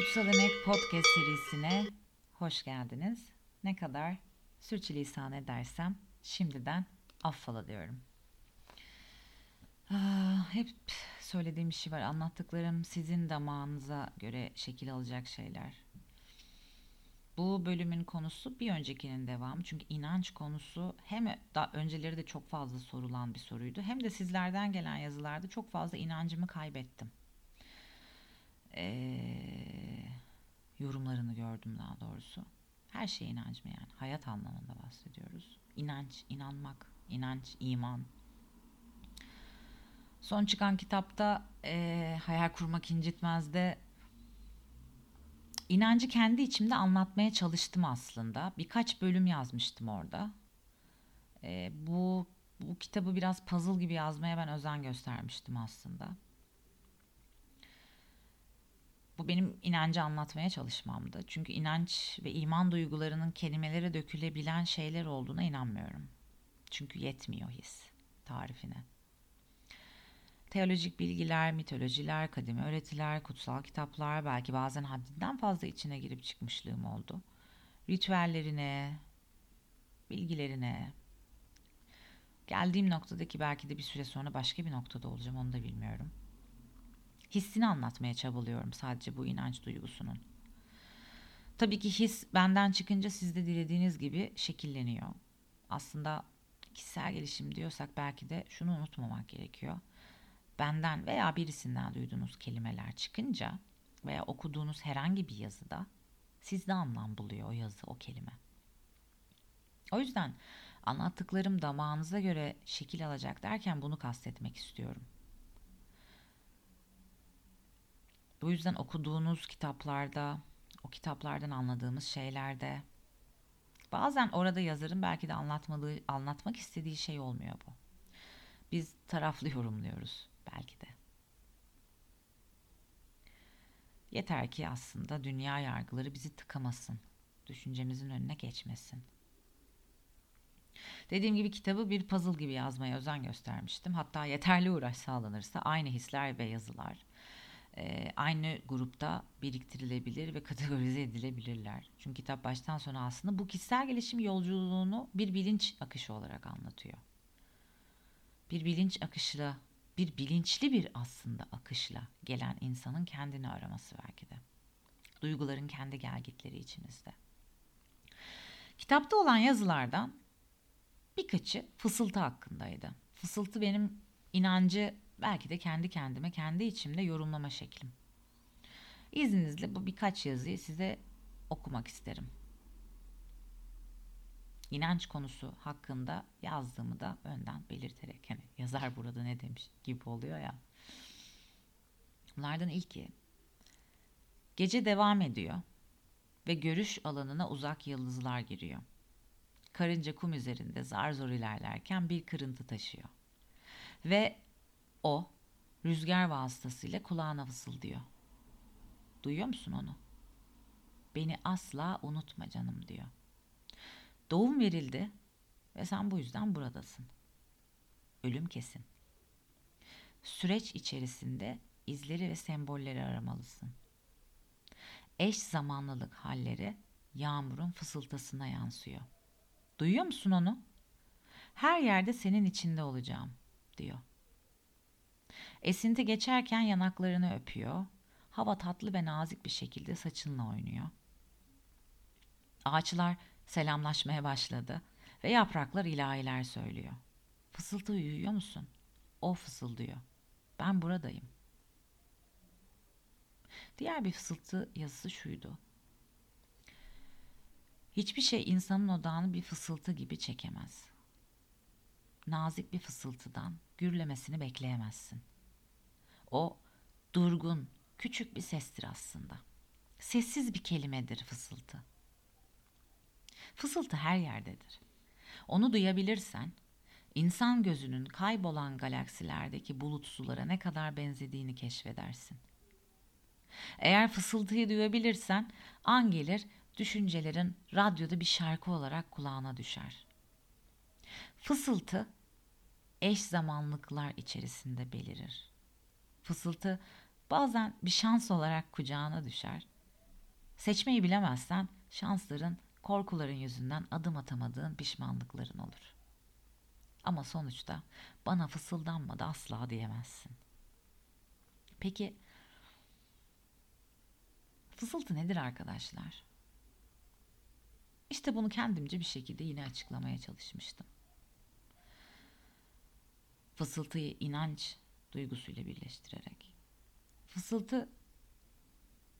Kutsal Emek Podcast serisine hoş geldiniz. Ne kadar sürçülisan edersem şimdiden affola diyorum. Ah, hep söylediğim şey var. Anlattıklarım sizin damağınıza göre şekil alacak şeyler. Bu bölümün konusu bir öncekinin devamı. Çünkü inanç konusu hem daha önceleri de çok fazla sorulan bir soruydu. Hem de sizlerden gelen yazılarda çok fazla inancımı kaybettim. Ee, yorumlarını gördüm daha doğrusu. Her şey inanç mı yani? Hayat anlamında bahsediyoruz. İnanç, inanmak, inanç, iman. Son çıkan kitapta e, Hayal Kurmak incitmezde inancı kendi içimde anlatmaya çalıştım aslında. Birkaç bölüm yazmıştım orada. E, bu bu kitabı biraz puzzle gibi yazmaya ben özen göstermiştim aslında. Bu benim inancı anlatmaya çalışmamdı. Çünkü inanç ve iman duygularının kelimelere dökülebilen şeyler olduğuna inanmıyorum. Çünkü yetmiyor his tarifine. Teolojik bilgiler, mitolojiler, kadimi öğretiler, kutsal kitaplar, belki bazen haddinden fazla içine girip çıkmışlığım oldu. Ritüellerine, bilgilerine, geldiğim noktadaki belki de bir süre sonra başka bir noktada olacağım onu da bilmiyorum. Hissini anlatmaya çabalıyorum sadece bu inanç duygusunun. Tabii ki his benden çıkınca sizde dilediğiniz gibi şekilleniyor. Aslında kişisel gelişim diyorsak belki de şunu unutmamak gerekiyor benden veya birisinden duyduğunuz kelimeler çıkınca veya okuduğunuz herhangi bir yazıda sizde anlam buluyor o yazı, o kelime. O yüzden anlattıklarım damağınıza göre şekil alacak derken bunu kastetmek istiyorum. Bu yüzden okuduğunuz kitaplarda, o kitaplardan anladığımız şeylerde bazen orada yazarın belki de anlatmadığı, anlatmak istediği şey olmuyor bu. Biz taraflı yorumluyoruz belki de. Yeter ki aslında dünya yargıları bizi tıkamasın. Düşüncemizin önüne geçmesin. Dediğim gibi kitabı bir puzzle gibi yazmaya özen göstermiştim. Hatta yeterli uğraş sağlanırsa aynı hisler ve yazılar e, aynı grupta biriktirilebilir ve kategorize edilebilirler. Çünkü kitap baştan sona aslında bu kişisel gelişim yolculuğunu bir bilinç akışı olarak anlatıyor. Bir bilinç akışıyla bir bilinçli bir aslında akışla gelen insanın kendini araması belki de. Duyguların kendi gelgitleri içimizde. Kitapta olan yazılardan birkaçı fısıltı hakkındaydı. Fısıltı benim inancı belki de kendi kendime, kendi içimde yorumlama şeklim. İzninizle bu birkaç yazıyı size okumak isterim inanç konusu hakkında yazdığımı da önden belirterek hani yazar burada ne demiş gibi oluyor ya. Bunlardan ilki gece devam ediyor ve görüş alanına uzak yıldızlar giriyor. Karınca kum üzerinde zar zor ilerlerken bir kırıntı taşıyor. Ve o rüzgar vasıtasıyla kulağına fısıldıyor. Duyuyor musun onu? Beni asla unutma canım diyor. Doğum verildi ve sen bu yüzden buradasın. Ölüm kesin. Süreç içerisinde izleri ve sembolleri aramalısın. Eş zamanlılık halleri yağmurun fısıltısına yansıyor. Duyuyor musun onu? Her yerde senin içinde olacağım diyor. Esinti geçerken yanaklarını öpüyor. Hava tatlı ve nazik bir şekilde saçınla oynuyor. Ağaçlar selamlaşmaya başladı ve yapraklar ilahiler söylüyor. Fısıltı uyuyor musun? O fısıldıyor. Ben buradayım. Diğer bir fısıltı yazısı şuydu. Hiçbir şey insanın odağını bir fısıltı gibi çekemez. Nazik bir fısıltıdan gürlemesini bekleyemezsin. O durgun, küçük bir sestir aslında. Sessiz bir kelimedir fısıltı. Fısıltı her yerdedir. Onu duyabilirsen insan gözünün kaybolan galaksilerdeki bulut sulara ne kadar benzediğini keşfedersin. Eğer fısıltıyı duyabilirsen an gelir düşüncelerin radyoda bir şarkı olarak kulağına düşer. Fısıltı eş zamanlıklar içerisinde belirir. Fısıltı bazen bir şans olarak kucağına düşer Seçmeyi bilemezsen şansların, korkuların yüzünden adım atamadığın pişmanlıkların olur. Ama sonuçta bana fısıldanmadı asla diyemezsin. Peki fısıltı nedir arkadaşlar? İşte bunu kendimce bir şekilde yine açıklamaya çalışmıştım. Fısıltıyı inanç duygusuyla birleştirerek. Fısıltı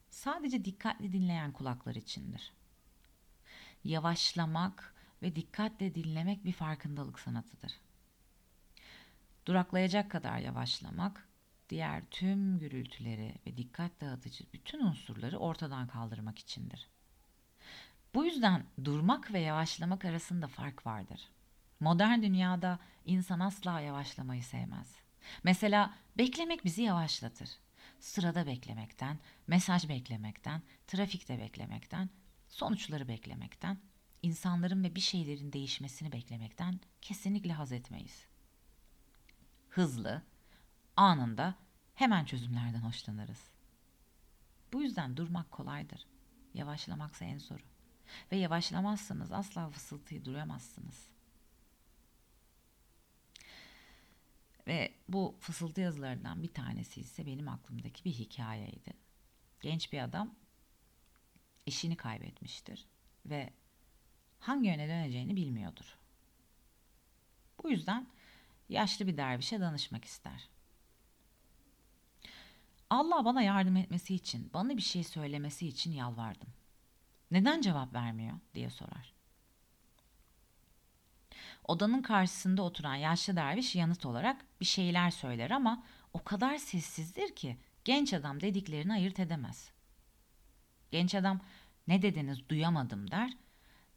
sadece dikkatli dinleyen kulaklar içindir. Yavaşlamak ve dikkatle dinlemek bir farkındalık sanatıdır. Duraklayacak kadar yavaşlamak, diğer tüm gürültüleri ve dikkat dağıtıcı bütün unsurları ortadan kaldırmak içindir. Bu yüzden durmak ve yavaşlamak arasında fark vardır. Modern dünyada insan asla yavaşlamayı sevmez. Mesela beklemek bizi yavaşlatır. Sırada beklemekten, mesaj beklemekten, trafikte beklemekten, sonuçları beklemekten, insanların ve bir şeylerin değişmesini beklemekten kesinlikle haz etmeyiz. Hızlı, anında hemen çözümlerden hoşlanırız. Bu yüzden durmak kolaydır. Yavaşlamaksa en zoru. Ve yavaşlamazsanız asla fısıltıyı duyamazsınız. Ve bu fısıltı yazılarından bir tanesi ise benim aklımdaki bir hikayeydi. Genç bir adam eşini kaybetmiştir ve hangi yöne döneceğini bilmiyordur. Bu yüzden yaşlı bir dervişe danışmak ister. Allah bana yardım etmesi için, bana bir şey söylemesi için yalvardım. Neden cevap vermiyor diye sorar. Odanın karşısında oturan yaşlı derviş yanıt olarak bir şeyler söyler ama o kadar sessizdir ki genç adam dediklerini ayırt edemez. Genç adam ne dediniz duyamadım der.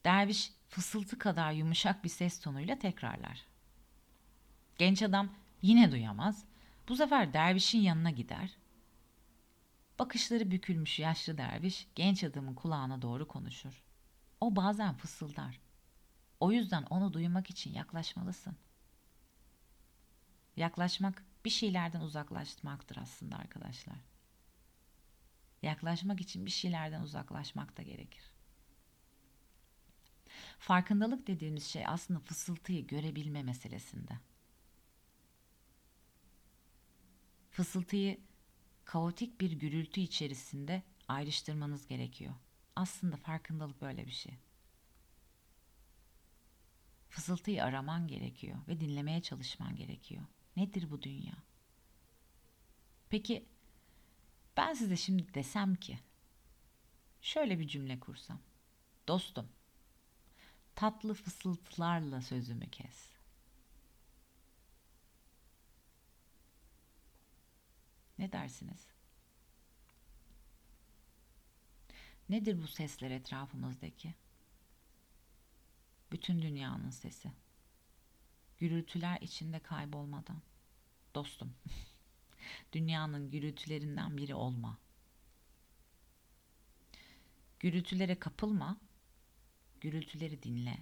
Derviş fısıltı kadar yumuşak bir ses tonuyla tekrarlar. Genç adam yine duyamaz. Bu sefer dervişin yanına gider. Bakışları bükülmüş yaşlı derviş genç adamın kulağına doğru konuşur. O bazen fısıldar. O yüzden onu duymak için yaklaşmalısın. Yaklaşmak bir şeylerden uzaklaşmaktır aslında arkadaşlar. Yaklaşmak için bir şeylerden uzaklaşmak da gerekir. Farkındalık dediğimiz şey aslında fısıltıyı görebilme meselesinde. Fısıltıyı kaotik bir gürültü içerisinde ayrıştırmanız gerekiyor. Aslında farkındalık böyle bir şey. Fısıltıyı araman gerekiyor ve dinlemeye çalışman gerekiyor. Nedir bu dünya? Peki ben size şimdi desem ki şöyle bir cümle kursam. Dostum, tatlı fısıltılarla sözümü kes. Ne dersiniz? Nedir bu sesler etrafımızdaki? Bütün dünyanın sesi. Gürültüler içinde kaybolmadan. Dostum, dünyanın gürültülerinden biri olma. Gürültülere kapılma, gürültüleri dinle,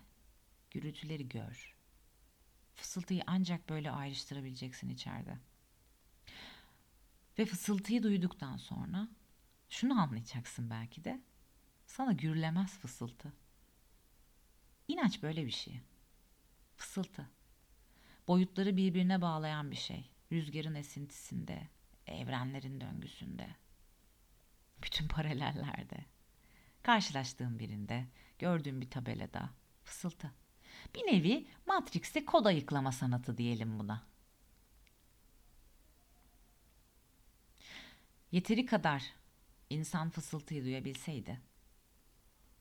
gürültüleri gör. Fısıltıyı ancak böyle ayrıştırabileceksin içeride. Ve fısıltıyı duyduktan sonra şunu anlayacaksın belki de. Sana gürlemez fısıltı. İnanç böyle bir şey. Fısıltı. Boyutları birbirine bağlayan bir şey. Rüzgarın esintisinde, evrenlerin döngüsünde, bütün paralellerde. Karşılaştığım birinde, gördüğüm bir tabelada fısıltı. Bir nevi Matrix'te kod ayıklama sanatı diyelim buna. Yeteri kadar insan fısıltıyı duyabilseydi,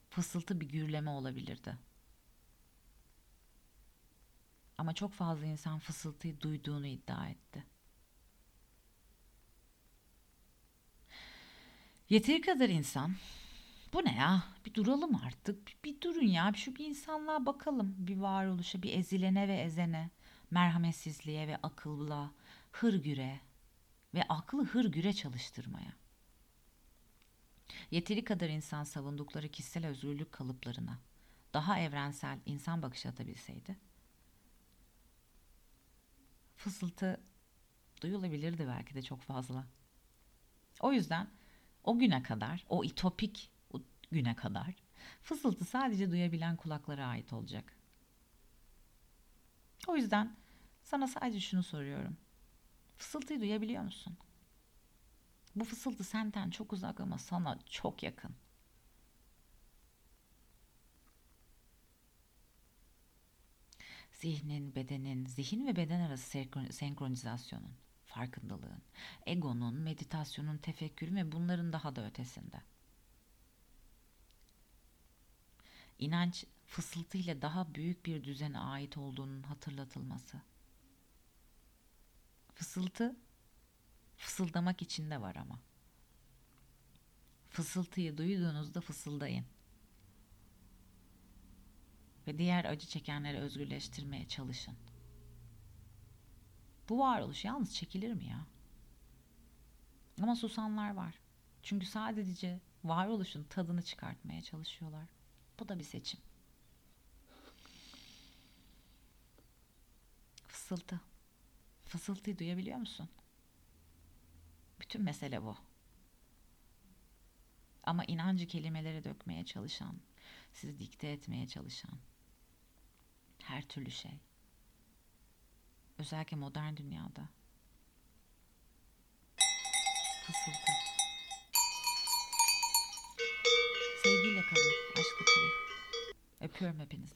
fısıltı bir gürleme olabilirdi. Ama çok fazla insan fısıltıyı duyduğunu iddia etti. Yeteri kadar insan bu ne ya? Bir duralım artık. Bir, bir durun ya. Şu bir insanlığa bakalım. Bir varoluşa, bir ezilene ve ezene, merhametsizliğe ve akılla, hırgüre ve aklı hırgüre çalıştırmaya. Yeteri kadar insan savundukları kişisel özgürlük kalıplarına daha evrensel insan bakışı atabilseydi, fısıltı duyulabilirdi belki de çok fazla. O yüzden o güne kadar o itopik, güne kadar fısıltı sadece duyabilen kulaklara ait olacak. O yüzden sana sadece şunu soruyorum. Fısıltıyı duyabiliyor musun? Bu fısıltı senden çok uzak ama sana çok yakın. Zihnin, bedenin, zihin ve beden arası senkron- senkronizasyonun, farkındalığın, egonun, meditasyonun, tefekkürün ve bunların daha da ötesinde. İnanç fısıltıyla daha büyük bir düzene ait olduğunun hatırlatılması. Fısıltı fısıldamak içinde var ama. Fısıltıyı duyduğunuzda fısıldayın. Ve diğer acı çekenleri özgürleştirmeye çalışın. Bu varoluş yalnız çekilir mi ya? Ama susanlar var. Çünkü sadece varoluşun tadını çıkartmaya çalışıyorlar. Bu da bir seçim. Fısıltı. Fısıltıyı duyabiliyor musun? Bütün mesele bu. Ama inancı kelimelere dökmeye çalışan, sizi dikte etmeye çalışan her türlü şey. Özellikle modern dünyada. Fısıltı. Sevgiyle kalın, aşkla kalın. Öpüyorum hepinizi.